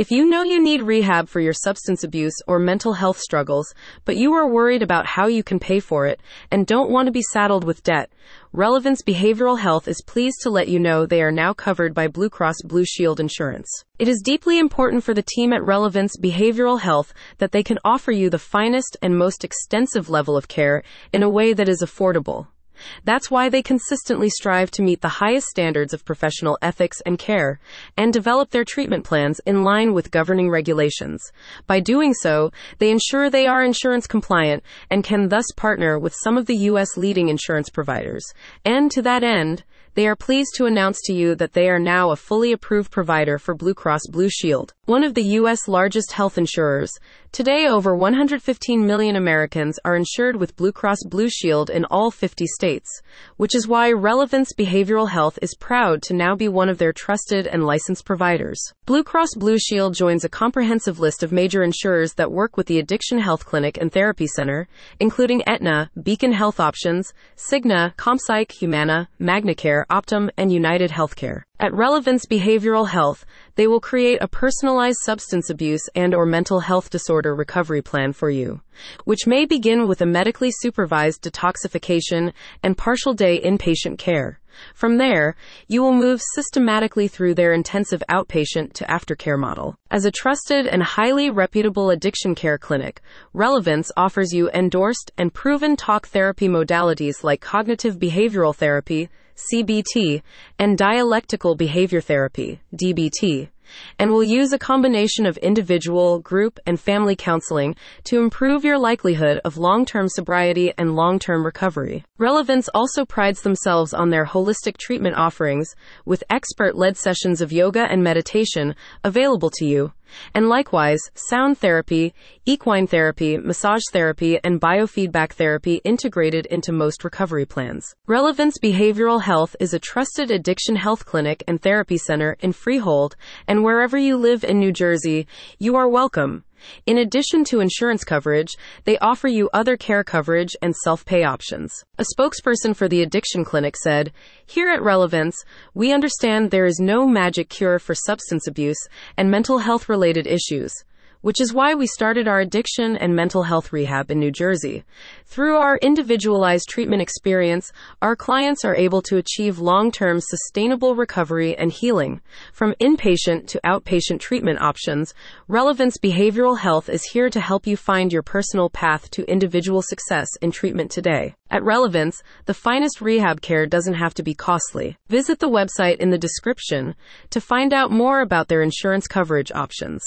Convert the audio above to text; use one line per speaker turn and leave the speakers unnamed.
If you know you need rehab for your substance abuse or mental health struggles, but you are worried about how you can pay for it and don't want to be saddled with debt, Relevance Behavioral Health is pleased to let you know they are now covered by Blue Cross Blue Shield insurance. It is deeply important for the team at Relevance Behavioral Health that they can offer you the finest and most extensive level of care in a way that is affordable. That's why they consistently strive to meet the highest standards of professional ethics and care and develop their treatment plans in line with governing regulations. By doing so, they ensure they are insurance compliant and can thus partner with some of the U.S. leading insurance providers. And to that end, they are pleased to announce to you that they are now a fully approved provider for Blue Cross Blue Shield, one of the U.S. largest health insurers. Today, over 115 million Americans are insured with Blue Cross Blue Shield in all 50 states, which is why Relevance Behavioral Health is proud to now be one of their trusted and licensed providers. Blue Cross Blue Shield joins a comprehensive list of major insurers that work with the Addiction Health Clinic and Therapy Center, including Aetna, Beacon Health Options, Cigna, ComPsych, Humana, MagnaCare, Optum, and United Healthcare. At Relevance Behavioral Health, they will create a personalized substance abuse and or mental health disorder recovery plan for you, which may begin with a medically supervised detoxification and partial day inpatient care. From there, you will move systematically through their intensive outpatient to aftercare model. As a trusted and highly reputable addiction care clinic, Relevance offers you endorsed and proven talk therapy modalities like cognitive behavioral therapy, CBT, and dialectical behavior therapy, DBT, and will use a combination of individual, group, and family counseling to improve your likelihood of long term sobriety and long term recovery. Relevance also prides themselves on their holistic treatment offerings, with expert led sessions of yoga and meditation available to you and likewise, sound therapy, equine therapy, massage therapy, and biofeedback therapy integrated into most recovery plans. Relevance Behavioral Health is a trusted addiction health clinic and therapy center in Freehold, and wherever you live in New Jersey, you are welcome. In addition to insurance coverage, they offer you other care coverage and self pay options. A spokesperson for the Addiction Clinic said, Here at Relevance, we understand there is no magic cure for substance abuse and mental health related issues which is why we started our addiction and mental health rehab in New Jersey. Through our individualized treatment experience, our clients are able to achieve long term sustainable recovery and healing. From inpatient to outpatient treatment options, Relevance Behavioral Health is here to help you find your personal path to individual success in treatment today. At Relevance, the finest rehab care doesn't have to be costly. Visit the website in the description to find out more about their insurance coverage options.